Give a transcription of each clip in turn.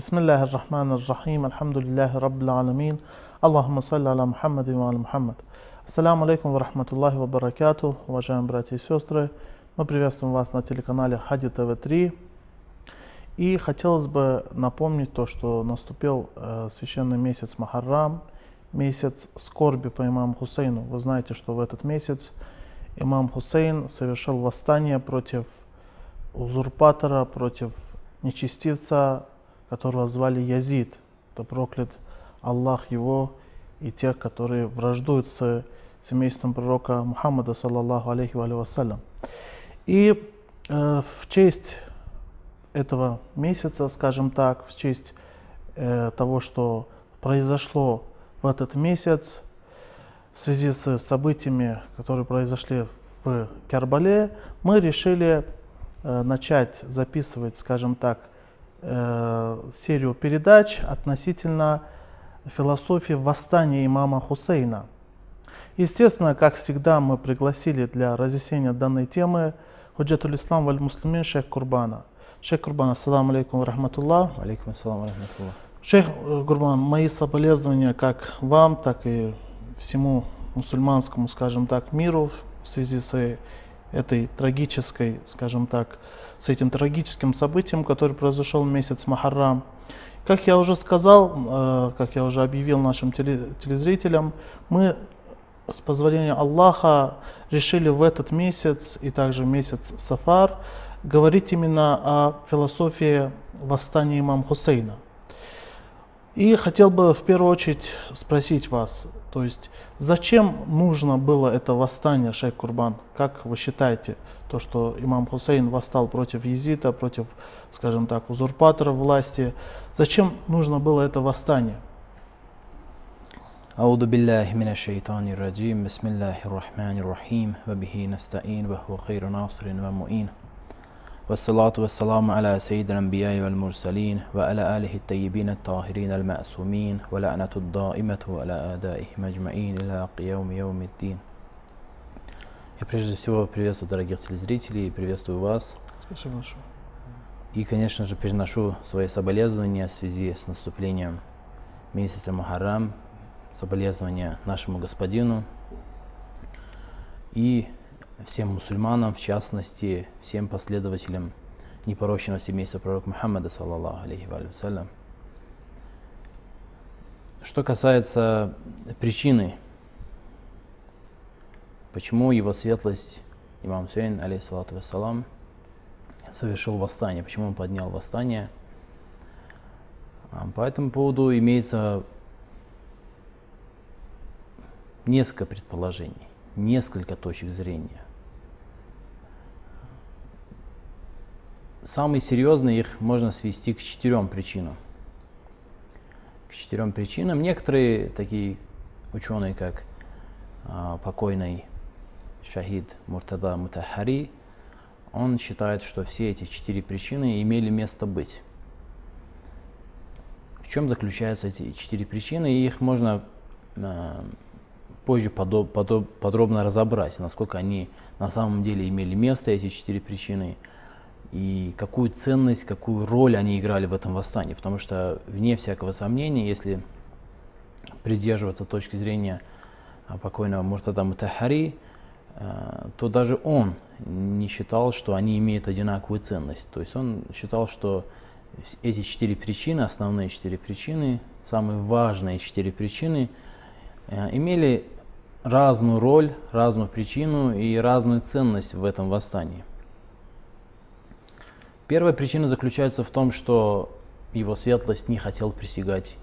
بسم الله الرحمن الرحيم الحمد لله رب العالمين اللهم صل على محمد وعلى محمد Ассаламу алейкум ва рахматуллахи ва баракату, уважаемые братья и сестры. Мы приветствуем вас на телеканале Хади ТВ3. И хотелось бы напомнить то, что наступил э, священный месяц Махаррам, месяц скорби по имаму Хусейну. Вы знаете, что в этот месяц имам Хусейн совершил восстание против узурпатора, против нечестивца, которого звали Язид. Это проклят Аллах его и тех, которые враждуют с семейством пророка Мухаммада, саллаллаху алейхи ва вассалям. И э, в честь этого месяца, скажем так, в честь э, того, что произошло в этот месяц, в связи с событиями, которые произошли в Карбале, мы решили э, начать записывать, скажем так, серию передач относительно философии восстания имама Хусейна. Естественно, как всегда, мы пригласили для разъяснения данной темы Худжатуль Ислам валь Муслимин Шейх Курбана. Шейх Курбан, ассаламу алейкум рахматуллах. Алейкум ассалам рахматуллах. Шейх Курбан, мои соболезнования как вам, так и всему мусульманскому, скажем так, миру в связи с этой трагической, скажем так, с этим трагическим событием, который произошел в месяц Махаррам. Как я уже сказал, э, как я уже объявил нашим телезрителям, мы с позволения Аллаха решили в этот месяц и также месяц Сафар говорить именно о философии восстания имам Хусейна. И хотел бы в первую очередь спросить вас, то есть зачем нужно было это восстание, шейх Курбан? Как вы считаете, то, что имам Хусейн восстал против езита, против, скажем так, узурпатора власти, зачем нужно было это восстание? أعوذ بالله من الشيطان الرجيم بسم الله الرحمن الرحيم وبه نستعين وهو خير ناصر ومؤين والصلاة والسلام على سيد الأنبياء والمرسلين وعلى آله الطيبين الطاهرين المأسومين ولعنة الدائمة على آدائهم أجمعين إلى قيوم يوم الدين Я прежде всего приветствую дорогих телезрителей, приветствую вас. Спасибо большое. И, конечно же, переношу свои соболезнования в связи с наступлением месяца Мухаррам, соболезнования нашему господину и всем мусульманам, в частности, всем последователям непорочного семейства пророка Мухаммада, саллаллаху алейхи вассалям. Что касается причины, почему его светлость, имам Хусейн, алейхиссалату вассалам, совершил восстание, почему он поднял восстание. А, по этому поводу имеется несколько предположений, несколько точек зрения. Самые серьезные их можно свести к четырем причинам. К четырем причинам. Некоторые такие ученые, как а, покойный Шахид Муртада Мутахари, он считает, что все эти четыре причины имели место быть. В чем заключаются эти четыре причины? И их можно э, позже подоб, подоб, подробно разобрать, насколько они на самом деле имели место, эти четыре причины, и какую ценность, какую роль они играли в этом восстании. Потому что, вне всякого сомнения, если придерживаться точки зрения покойного Муртада Мутахари, то даже он не считал, что они имеют одинаковую ценность. То есть он считал, что эти четыре причины, основные четыре причины, самые важные четыре причины, имели разную роль, разную причину и разную ценность в этом восстании. Первая причина заключается в том, что его светлость не хотел присягать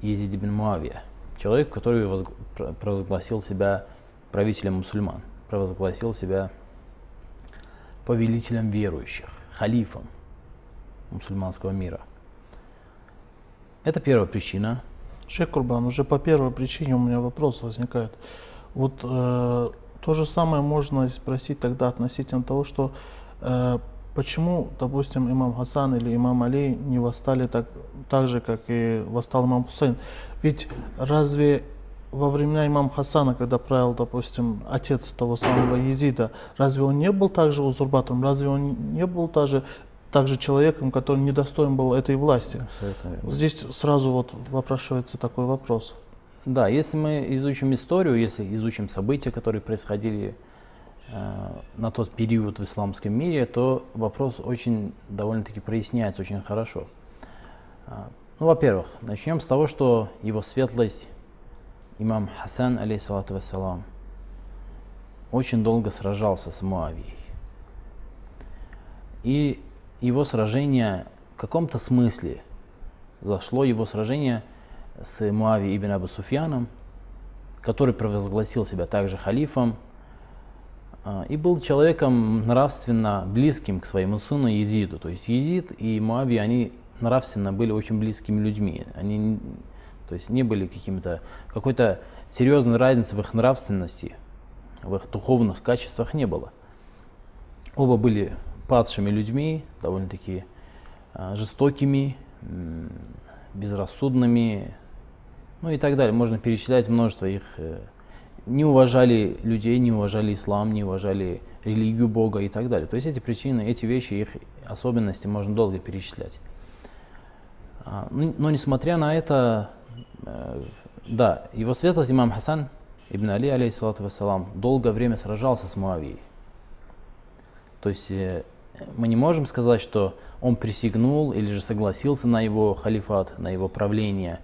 Езид бин Муавия, человек, который провозгласил себя правителем мусульман, провозгласил себя повелителем верующих, халифом мусульманского мира. Это первая причина. Шейх Курбан, уже по первой причине у меня вопрос возникает. Вот э, то же самое можно спросить тогда относительно того, что почему, допустим, имам Хасан или имам Али не восстали так, так же, как и восстал имам Хусейн? Ведь разве во времена имама Хасана, когда правил, допустим, отец того самого Езида, разве он не был также узурбатором? Разве он не был также также человеком, который недостоин был этой власти. Абсолютно верно. Здесь сразу вот вопрашивается такой вопрос. Да, если мы изучим историю, если изучим события, которые происходили э, на тот период в исламском мире, то вопрос очень довольно-таки проясняется очень хорошо. А, ну, во-первых, начнем с того, что его светлость, имам Хасан, алейхиссалату вассалам, очень долго сражался с Муавией. И его сражение в каком-то смысле зашло его сражение с Муави ибн Абу Суфьяном, который провозгласил себя также халифом и был человеком нравственно близким к своему сыну Езиду. То есть Езид и Муави, они нравственно были очень близкими людьми. Они то есть не были какими-то какой-то серьезной разницы в их нравственности, в их духовных качествах не было. Оба были падшими людьми, довольно-таки а, жестокими, безрассудными, ну и так далее. Можно перечислять множество их. Не уважали людей, не уважали ислам, не уважали религию Бога и так далее. То есть эти причины, эти вещи, их особенности можно долго перечислять. А, ну, но несмотря на это, э, да, его светлость имам Хасан ибн Али, алейхиссалату вассалам, долгое время сражался с Муавией. То есть э, мы не можем сказать, что он присягнул или же согласился на его халифат, на его правление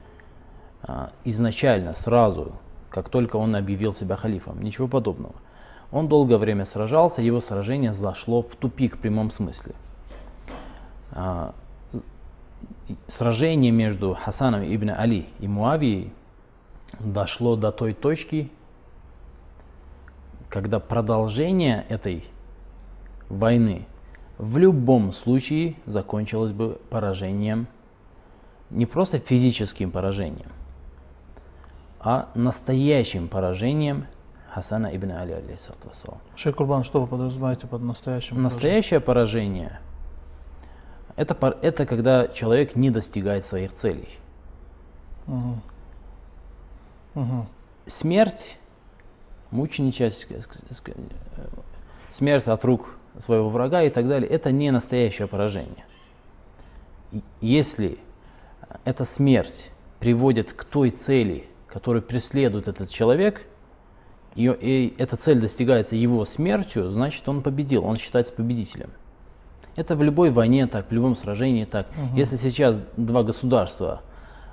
а, изначально, сразу, как только он объявил себя халифом. Ничего подобного. Он долгое время сражался, его сражение зашло в тупик в прямом смысле. А, сражение между Хасаном ибн Али и Муавией дошло до той точки, когда продолжение этой войны в любом случае закончилось бы поражением, не просто физическим поражением, а настоящим поражением Хасана ибн Али, алейхиссалату Шейх Курбан, что вы подразумеваете под настоящим Настоящее поражение – это, это когда человек не достигает своих целей. Угу. Угу. Смерть, мученичество, смерть от рук своего врага и так далее, это не настоящее поражение. Если эта смерть приводит к той цели, которую преследует этот человек, и, и эта цель достигается его смертью, значит он победил, он считается победителем. Это в любой войне так, в любом сражении так. Угу. Если сейчас два государства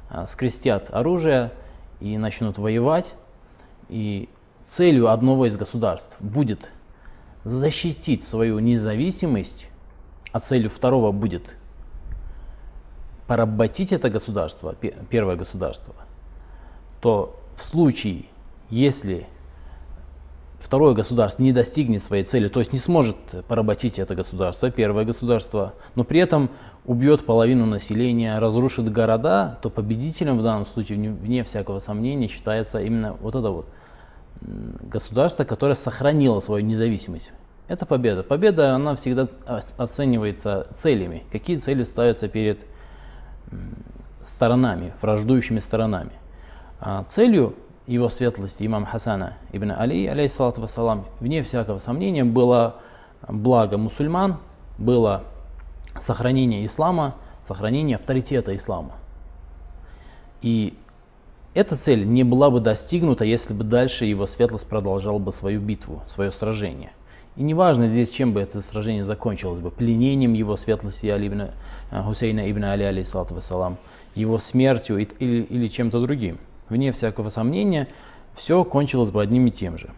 а, скрестят оружие и начнут воевать, и целью одного из государств будет защитить свою независимость, а целью второго будет поработить это государство, первое государство, то в случае, если второе государство не достигнет своей цели, то есть не сможет поработить это государство, первое государство, но при этом убьет половину населения, разрушит города, то победителем в данном случае, вне всякого сомнения, считается именно вот это вот государство, которое сохранило свою независимость. Это победа. Победа, она всегда оценивается целями. Какие цели ставятся перед сторонами, враждующими сторонами. А целью его светлости имам Хасана ибн Али, алейхиссалату вассалам, вне всякого сомнения, было благо мусульман, было сохранение ислама, сохранение авторитета ислама. И эта цель не была бы достигнута, если бы дальше его светлость продолжал бы свою битву, свое сражение. И неважно здесь, чем бы это сражение закончилось бы, пленением его светлости Али ибн, э, Хусейна ибн Али, алейхиссалату вассалам, его смертью или, или чем-то другим. Вне всякого сомнения, все кончилось бы одним и тем же.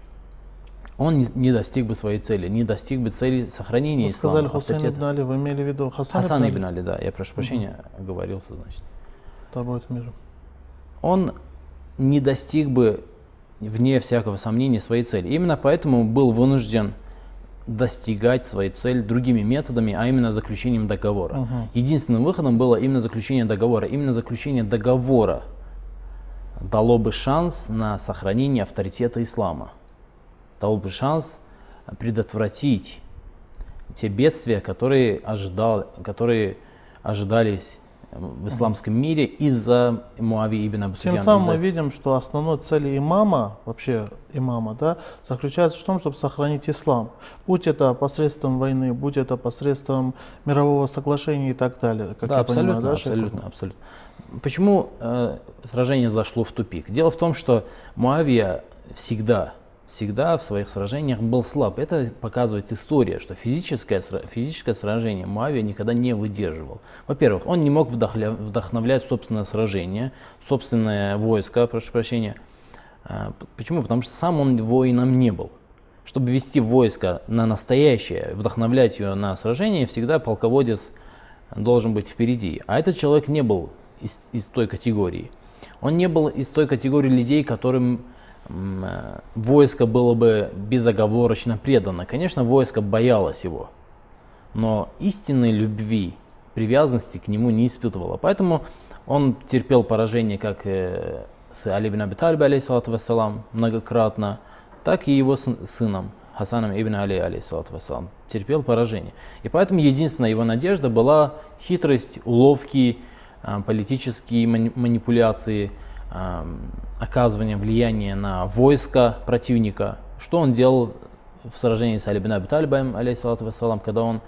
Он не, достиг бы своей цели, не достиг бы цели сохранения вы ислама. сказали Хусейн ибн Али, вы имели в виду Хасан, Хасан ибн Али? да, я прошу прощения, угу. оговорился, значит. Тобой миром. Он не достиг бы, вне всякого сомнения, своей цели. Именно поэтому был вынужден достигать своей цели другими методами, а именно заключением договора. Угу. Единственным выходом было именно заключение договора. Именно заключение договора дало бы шанс на сохранение авторитета ислама. Дало бы шанс предотвратить те бедствия, которые, ожидал, которые ожидались в исламском мире из-за Муави ибн Абу Тем самым мы видим, что основной цель имама, вообще имама, да, заключается в том, чтобы сохранить ислам. Будь это посредством войны, будь это посредством мирового соглашения и так далее. Как да, я абсолютно, понимаю, да, абсолютно, абсолютно. Почему э, сражение зашло в тупик? Дело в том, что Муавия всегда всегда в своих сражениях был слаб. Это показывает история, что физическое, физическое сражение Муавия никогда не выдерживал. Во-первых, он не мог вдохновлять собственное сражение, собственное войско, прошу прощения. А, почему? Потому что сам он воином не был. Чтобы вести войско на настоящее, вдохновлять ее на сражение, всегда полководец должен быть впереди. А этот человек не был из, из той категории. Он не был из той категории людей, которым войско было бы безоговорочно предано. Конечно, войско боялось его, но истинной любви, привязанности к нему не испытывало. Поэтому он терпел поражение как э, с Али ибн Аби Талиб, вассалам, многократно, так и его сыном Хасаном ибн Али, алейхиссалату вассалам, терпел поражение. И поэтому единственная его надежда была хитрость, уловки, э, политические манипуляции – оказывания влияния на войско противника. Что он делал в сражении с Алибин Аби Талибаем, вассалам, когда он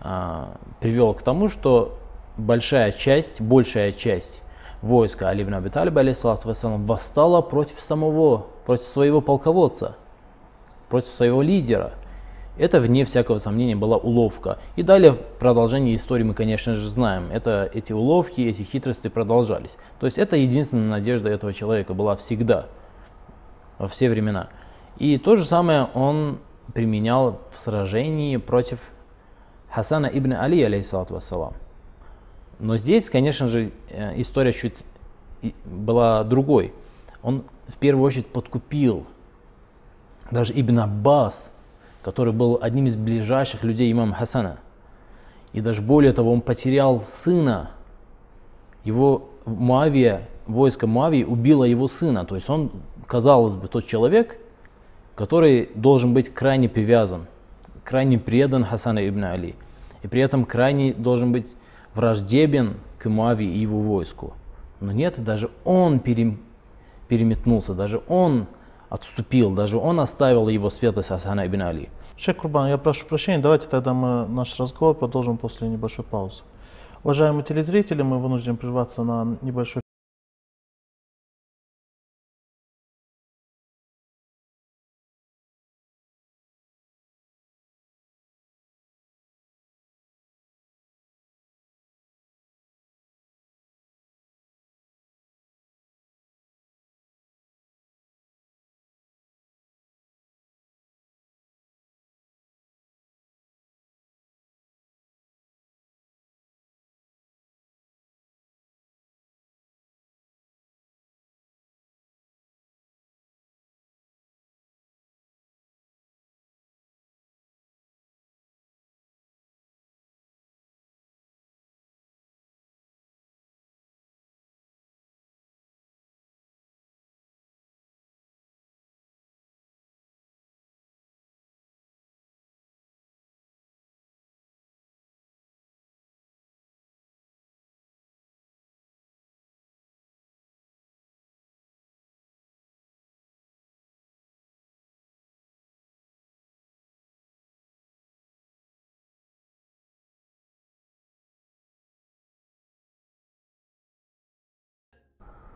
а, привел к тому, что большая часть, большая часть войска Алибин Аби Талиба, вассалам, восстала против самого, против своего полководца, против своего лидера – это, вне всякого сомнения, была уловка. И далее продолжение истории мы, конечно же, знаем. Это, эти уловки, эти хитрости продолжались. То есть это единственная надежда этого человека была всегда, во все времена. И то же самое он применял в сражении против Хасана ибн Али, алейхиссалату вассалам. Но здесь, конечно же, э, история чуть была другой. Он в первую очередь подкупил даже Ибн Аббас, который был одним из ближайших людей имама Хасана. И даже более того, он потерял сына. Его Муавия, войско Муавии убило его сына. То есть он, казалось бы, тот человек, который должен быть крайне привязан, крайне предан Хасана ибн Али. И при этом крайне должен быть враждебен к Муавии и его войску. Но нет, даже он переметнулся, даже он отступил, даже он оставил его светлость Хасана ибн Али. Шейх Курбан, я прошу прощения, давайте тогда мы наш разговор продолжим после небольшой паузы. Уважаемые телезрители, мы вынуждены прерваться на небольшой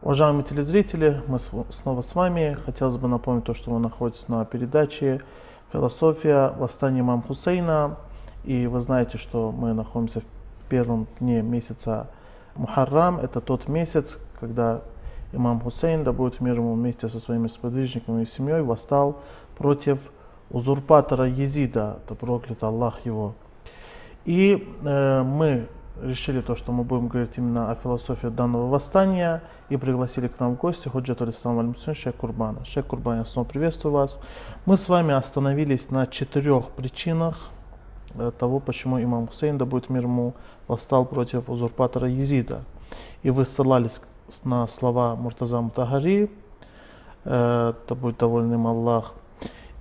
Уважаемые телезрители, мы снова с вами. Хотелось бы напомнить то, что вы находитесь на передаче «Философия восстания имам Хусейна». И вы знаете, что мы находимся в первом дне месяца Мухаррам. Это тот месяц, когда имам Хусейн, да будет мир ему вместе со своими сподвижниками и семьей, восстал против узурпатора Езида, да проклят Аллах его. И э, мы решили то, что мы будем говорить именно о философии данного восстания и пригласили к нам в гости Худжат Алислам Аль-Мусин Шейх Курбана. Шейх Курбан, я снова приветствую вас. Мы с вами остановились на четырех причинах э, того, почему имам Хусейн, да будет мир ему, восстал против узурпатора Езида. И вы ссылались на слова Муртаза Мутагари, э, да будет доволен им Аллах,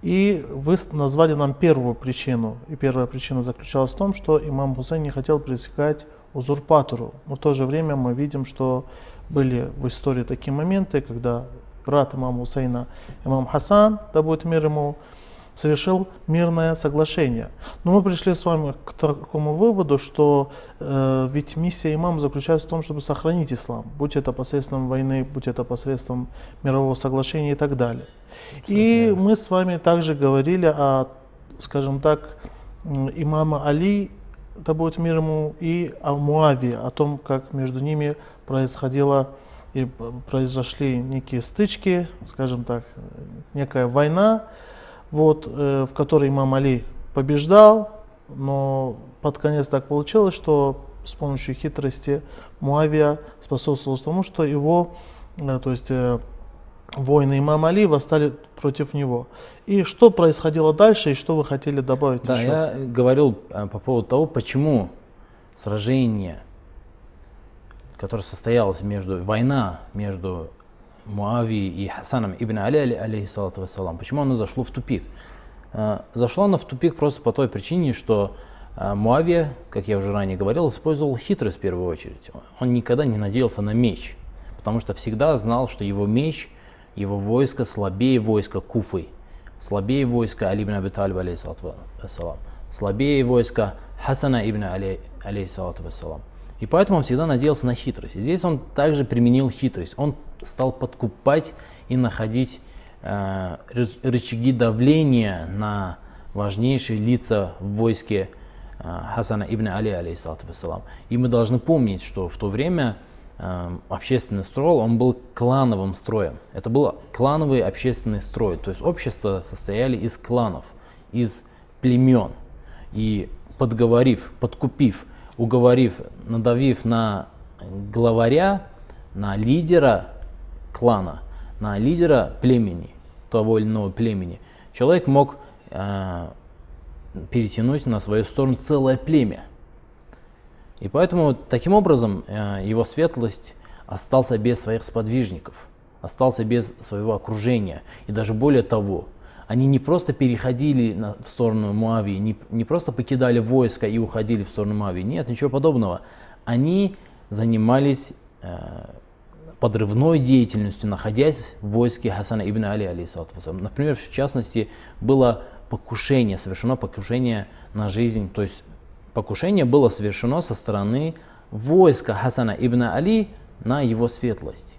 и вы назвали нам первую причину. И первая причина заключалась в том, что имам Хусейн не хотел пресекать узурпатору. Но в то же время мы видим, что были в истории такие моменты, когда брат имама Хусейна, имам Хасан, да будет мир ему, совершил мирное соглашение. Но мы пришли с вами к такому выводу, что э, ведь миссия имама заключается в том, чтобы сохранить ислам, будь это посредством войны, будь это посредством мирового соглашения и так далее. И мы с вами также говорили о, скажем так, имама Али, да будет мир ему, и о Муаве, о том, как между ними происходило и произошли некие стычки, скажем так, некая война, вот, э, в которой имам Али побеждал, но под конец так получилось, что с помощью хитрости Муавия способствовал тому, что его, э, то есть э, воины имама Али восстали против него. И что происходило дальше, и что вы хотели добавить да, еще? я говорил по поводу того, почему сражение, которое состоялось между, война между Муави и Хасаном ибн Али, алейхиссалату вассалам, почему оно зашло в тупик? А, зашло оно в тупик просто по той причине, что а, Муавия, как я уже ранее говорил, использовал хитрость в первую очередь. Он никогда не надеялся на меч, потому что всегда знал, что его меч, его войско слабее войска Куфы, слабее войска Али ибн Аби Талиб, алейхиссалату вассалам, слабее войска Хасана ибн Али, алейхиссалату вассалам. И поэтому он всегда надеялся на хитрость. И здесь он также применил хитрость. Он стал подкупать и находить э, рычаги давления на важнейшие лица в войске э, Хасана ибн Али, алейхиссалату вассалам. И мы должны помнить, что в то время э, общественный строй, он был клановым строем. Это был клановый общественный строй. То есть общество состояли из кланов, из племен. И подговорив, подкупив уговорив, надавив на главаря, на лидера клана, на лидера племени, того или иного племени, человек мог э, перетянуть на свою сторону целое племя. И поэтому таким образом э, его светлость остался без своих сподвижников, остался без своего окружения. И даже более того, они не просто переходили на, в сторону Муавии, не, не просто покидали войско и уходили в сторону Муавии. Нет, ничего подобного. Они занимались э, подрывной деятельностью, находясь в войске Хасана ибн Али, алейхиссалату Например, в частности, было покушение, совершено покушение на жизнь, то есть покушение было совершено со стороны войска Хасана ибн Али на его светлость.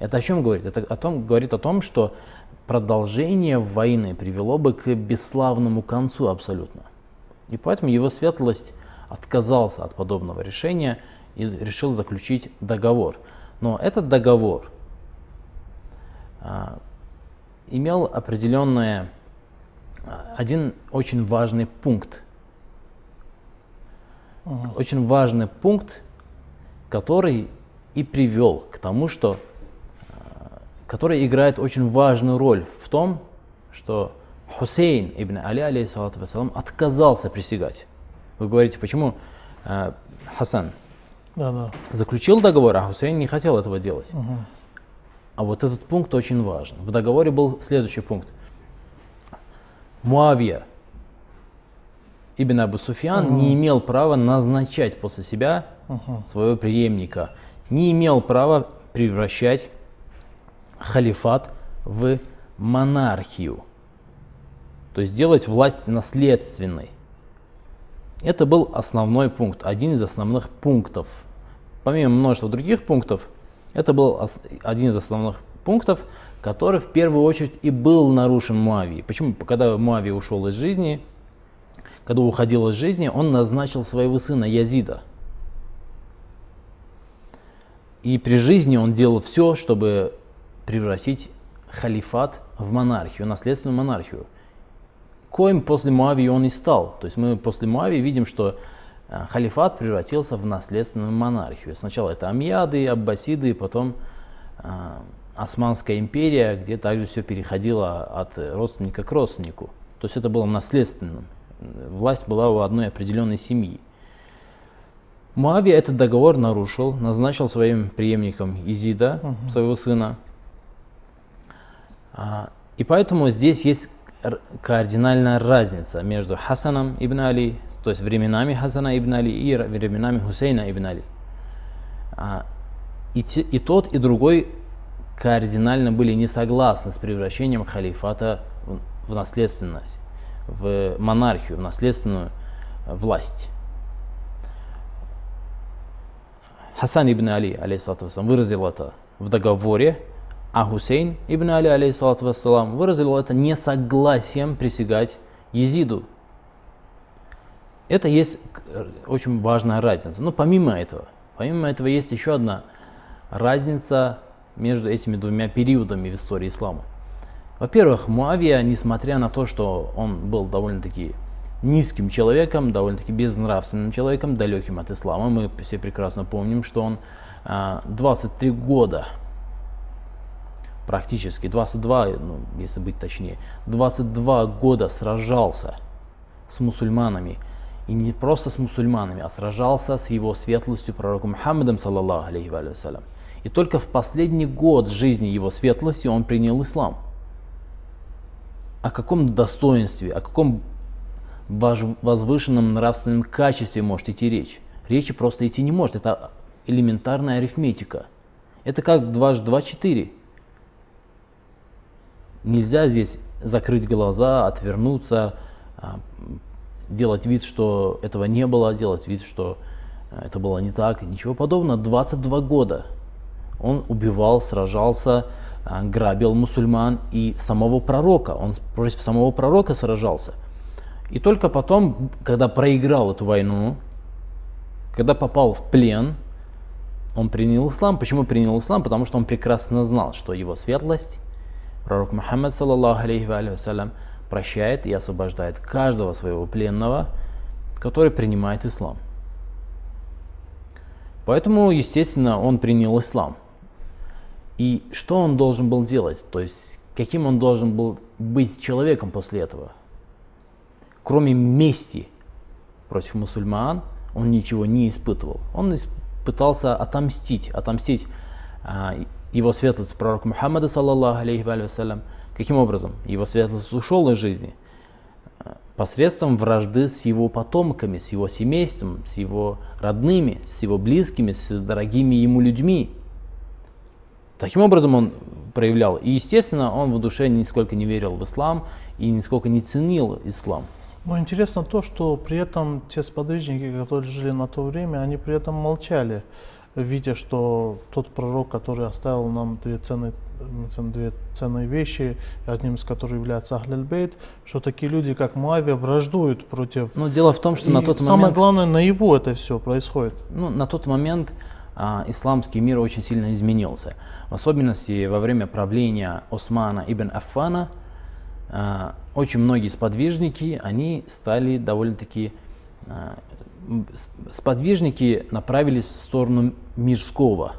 Это о чем говорит? Это о том, говорит о том, что продолжение войны привело бы к бесславному концу абсолютно. И поэтому его светлость отказался от подобного решения и решил заключить договор. Но этот договор а, имел определенное, а, один очень важный пункт. Угу. Очень важный пункт, который и привел к тому, что который играет очень важную роль в том, что Хусейн ибн Али, алейхиссалату вассалам, отказался присягать. Вы говорите, почему э, Хасан да, да. заключил договор, а Хусейн не хотел этого делать. Угу. А вот этот пункт очень важен. В договоре был следующий пункт. Муавия ибн Абу Суфьян угу. не имел права назначать после себя угу. своего преемника, не имел права превращать халифат в монархию. То есть сделать власть наследственной. Это был основной пункт, один из основных пунктов. Помимо множества других пунктов, это был один из основных пунктов, который в первую очередь и был нарушен Муавией. Почему? Когда Муавий ушел из жизни, когда уходил из жизни, он назначил своего сына Язида. И при жизни он делал все, чтобы превратить халифат в монархию, наследственную монархию. Коим после Муавии он и стал. То есть мы после Муавии видим, что э, халифат превратился в наследственную монархию. Сначала это Амьяды, Аббасиды, потом э, Османская империя, где также все переходило от родственника к родственнику. То есть это было наследственным. Власть была у одной определенной семьи. Муавия этот договор нарушил, назначил своим преемником Изида, угу. своего сына, и поэтому здесь есть кардинальная разница между Хасаном ибн Али, то есть временами Хасана ибн Али и временами Хусейна ибн Али. А, и, тот, и другой кардинально были не согласны с превращением халифата в, наследственность, в монархию, в наследственную власть. Хасан ибн Али, алейхиссалату выразил это в договоре, а Хусейн ибн Али, алейхиссалату вассалам, выразил это несогласием присягать Езиду. Это есть э, очень важная разница. Но помимо этого, помимо этого есть еще одна разница между этими двумя периодами в истории ислама. Во-первых, Муавия, несмотря на то, что он был довольно-таки низким человеком, довольно-таки безнравственным человеком, далеким от ислама, мы все прекрасно помним, что он а, 23 года, практически 22, ну, если быть точнее, 22 года сражался с мусульманами. И не просто с мусульманами, а сражался с его светлостью пророком Мухаммадом, саллаллаху алейхи ва салям. И только в последний год жизни его светлости он принял ислам. О каком достоинстве, о каком возвышенном нравственном качестве может идти речь? Речи просто идти не может. Это элементарная арифметика. Это как 2 2 4. Нельзя здесь закрыть глаза, отвернуться, а, делать вид, что этого не было, делать вид, что а, это было не так. Ничего подобного. 22 года он убивал, сражался, а, грабил мусульман и самого пророка. Он против самого пророка сражался. И только потом, когда проиграл эту войну, когда попал в плен, он принял ислам. Почему принял ислам? Потому что он прекрасно знал, что его светлость, пророк Мухаммад, саллаллаху алейхи ва алейхи вассалям, прощает и освобождает каждого своего пленного, который принимает ислам. Поэтому, естественно, он принял ислам. И что он должен был делать? То есть, каким он должен был быть человеком после этого? Кроме мести против мусульман, он ничего не испытывал. Он пытался отомстить, отомстить а, его светлость пророку Мухаммаду, саллаллаху алейхи ва вассалям. Каким образом? Его светлость ушел из жизни а, посредством вражды с его потомками, с его семейством, с его родными, с его близкими, с дорогими ему людьми. Таким образом он проявлял. И, естественно, он в душе нисколько не верил в ислам и нисколько не ценил ислам. Но интересно то, что при этом те сподвижники, которые жили на то время, они при этом молчали, видя, что тот пророк, который оставил нам две ценные, две ценные вещи, одним из которых является Ахляльбейт, что такие люди, как Муавия, враждуют против... Но дело в том, что И на тот самое момент... главное, на его это все происходит. Ну, на тот момент а, исламский мир очень сильно изменился. В особенности во время правления Османа ибн Аффана а, очень многие сподвижники, они стали довольно-таки... а, сподвижники направились в сторону мирского.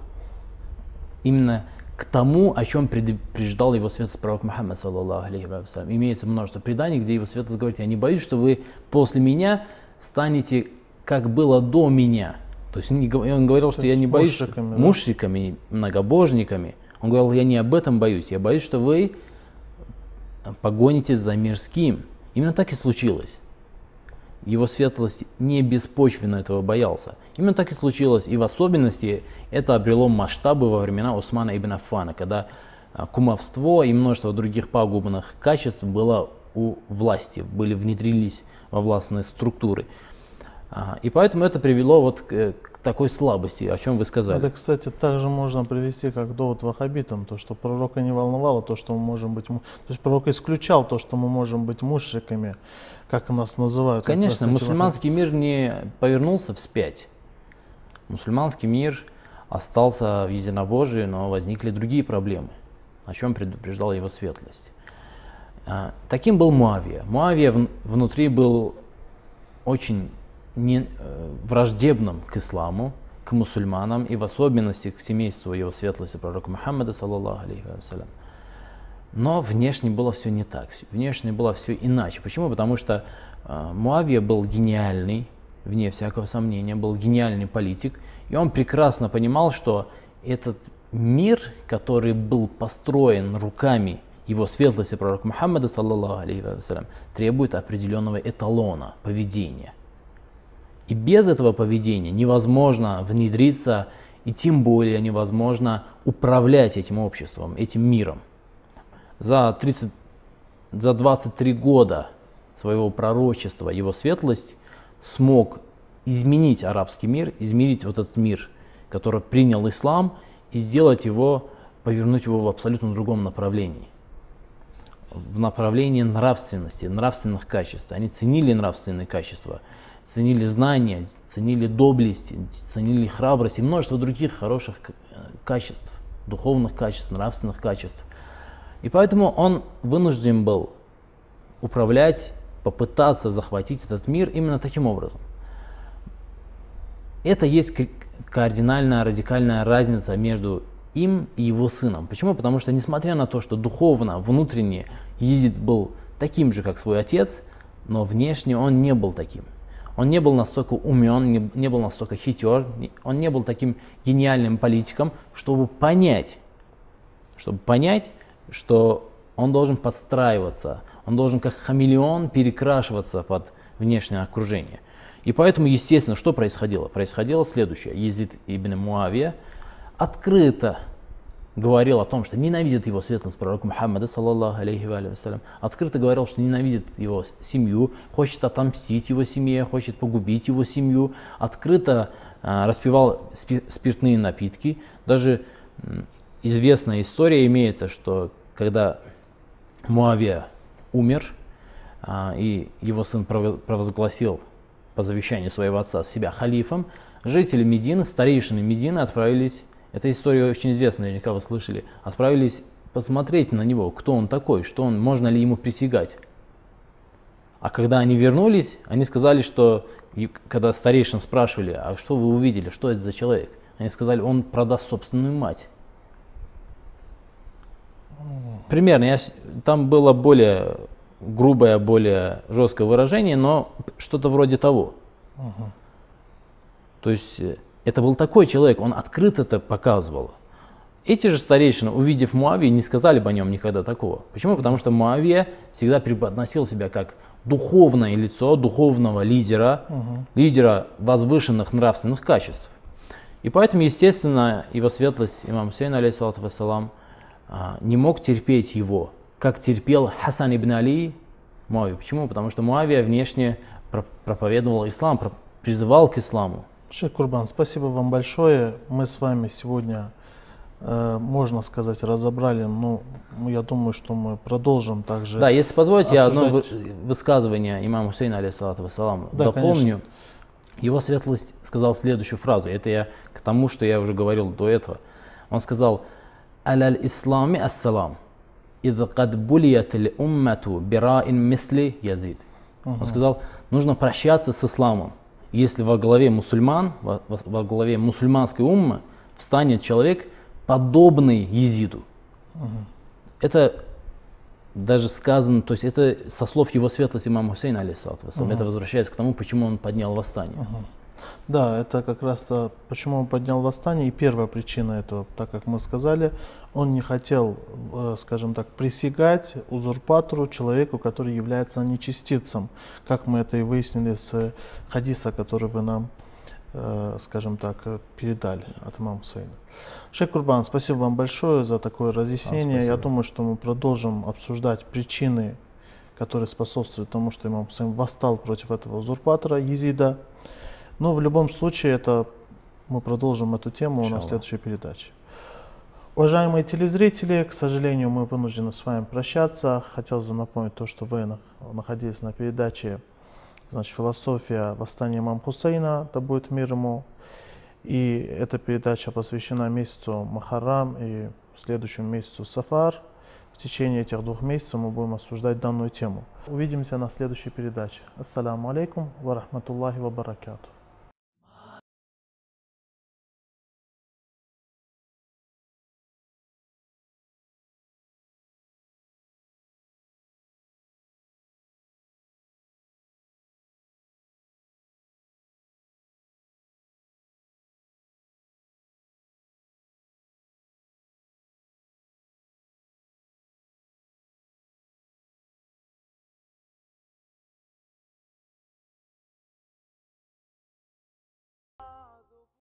Именно к тому, о чем предупреждал его светлость пророк Мухаммад, саллаллаху алейхи ва саллям. Имеется множество преданий, где его светлость говорит, я не боюсь, что вы после меня станете, как было до меня. То есть он говорил, что То я не боюсь, что- мушриками, да? мушриками, многобожниками. Он говорил, я не об этом боюсь, я боюсь, что вы погонитесь за мирским. Именно так и случилось. Его светлость не беспочвенно этого боялся. Именно так и случилось. И в особенности это обрело масштабы во времена Усмана ибн Аффана, когда а, кумовство и множество других пагубных качеств было у власти, были внедрились во властные структуры. А, И поэтому это привело вот к, к такой слабости, о чем вы сказали. Это, кстати, также можно привести как довод ваххабитам, то, что пророка не волновало то, что мы можем быть... То есть пророк исключал то, что мы можем быть мушриками, как нас называют. Конечно, эти мусульманский мир не повернулся вспять. Мусульманский мир остался в единобожии, но возникли другие проблемы, о чем предупреждала его светлость. А, Таким был Муавия. Муавия вн- внутри был очень не, э, враждебным к исламу, к мусульманам и в особенности к семейству его светлости пророка Мухаммада, саллаллаху алейхи вассалям. Но внешне было все не так, внешне было все иначе. Почему? Потому что э, Муавия был гениальный, вне всякого сомнения, был гениальный политик, и он прекрасно понимал, что этот мир, который был построен руками его светлости пророк Мухаммада, саллаллаху алейхи требует определенного эталона поведения. И без этого поведения невозможно внедриться и тем более невозможно управлять этим обществом, этим миром. За, 30, за 23 года своего пророчества его светлость смог изменить арабский мир, изменить вот этот мир, который принял ислам, и сделать его, повернуть его в абсолютно другом направлении. В направлении нравственности, нравственных качеств. Они ценили нравственные качества, ценили знания, ценили доблесть, ценили храбрость и множество других хороших качеств, духовных качеств, нравственных качеств. И поэтому он вынужден был управлять, попытаться захватить этот мир именно таким образом. Это есть кардинальная, радикальная разница между им и его сыном. Почему? Потому что несмотря на то, что духовно, внутренне Езид был таким же, как свой отец, но внешне он не был таким. Он не был настолько умен, не, был настолько хитер, он не был таким гениальным политиком, чтобы понять, чтобы понять, что он должен подстраиваться, он должен как хамелеон перекрашиваться под внешнее окружение. И поэтому, естественно, что происходило? Происходило следующее. Езид ибн Муавия открыто говорил о том, что ненавидит его светлость пророка Мухаммада, саллаллаху алейхи вассалям, открыто говорил, что ненавидит его семью, хочет отомстить его семье, хочет погубить его семью, открыто э, распивал спиртные напитки. Даже э, известная история имеется, что когда Муавия умер, э, и его сын провозгласил по завещанию своего отца себя халифом, жители Медины, старейшины Медины отправились, эта история очень известна, наверняка вы слышали, отправились посмотреть на него, кто он такой, что он, можно ли ему присягать. А когда они вернулись, они сказали, что, когда старейшин спрашивали, а что вы увидели, что это за человек? Они сказали, он продаст собственную мать. Примерно, я, там было более грубое, более жесткое выражение, но что-то вроде того. Угу. То есть э, это был такой человек, он открыто это показывал. Эти же старейшины, увидев Муавию, не сказали бы о нем никогда такого. Почему? Потому что Муавия всегда преподносил себя как духовное лицо, духовного лидера, угу. лидера возвышенных нравственных качеств. И поэтому, естественно, его светлость, имам Хусейн, алейхиссалату вассалам, не мог терпеть его как терпел Хасан ибн Али Муавию. Почему? Потому что Муавия внешне проповедовал ислам, призывал к исламу. Шейх Курбан, спасибо вам большое. Мы с вами сегодня, э, можно сказать, разобрали, но я думаю, что мы продолжим также. Да, если позволите, обсуждать... я одно высказывание имама Хусейна, алейхиссалату вассалам, да, дополню. Конечно. Его светлость сказал следующую фразу. Это я к тому, что я уже говорил до этого. Он сказал, «Аляль ислами ассалам». «Идh кад булият уммату бираин мисли язид». Он сказал, нужно прощаться с исламом. Если во главе мусульман, во, во главе мусульманской уммы встанет человек, подобный Езиду. Угу. Это даже сказано, то есть это со слов его светлости имама Хусейна, алейсалату угу. это возвращается к тому, почему он поднял восстание. Угу. Да, это как раз то, почему он поднял восстание. И первая причина этого, так как мы сказали, он не хотел, э, скажем так, присягать узурпатору, человеку, который является нечестицем, как мы это и выяснили с хадиса, который вы нам, э, скажем так, передали от имама Хусейна. Шейх Курбан, спасибо вам большое за такое разъяснение. Я думаю, что мы продолжим обсуждать причины, которые способствуют тому, что имам Хусейн восстал против этого узурпатора Езида. Но в любом случае это мы продолжим эту тему Иншалла. на следующей передаче. Уважаемые телезрители, к сожалению, мы вынуждены с вами прощаться. Хотел бы напомнить то, что вы находились на передаче значит, «Философия восстания имам Хусейна», да будет мир ему. И эта передача посвящена месяцу Махарам и следующему месяцу Сафар. В течение этих двух месяцев мы будем обсуждать данную тему. Увидимся на следующей передаче. Ассаламу алейкум ва рахматуллахи ва баракату.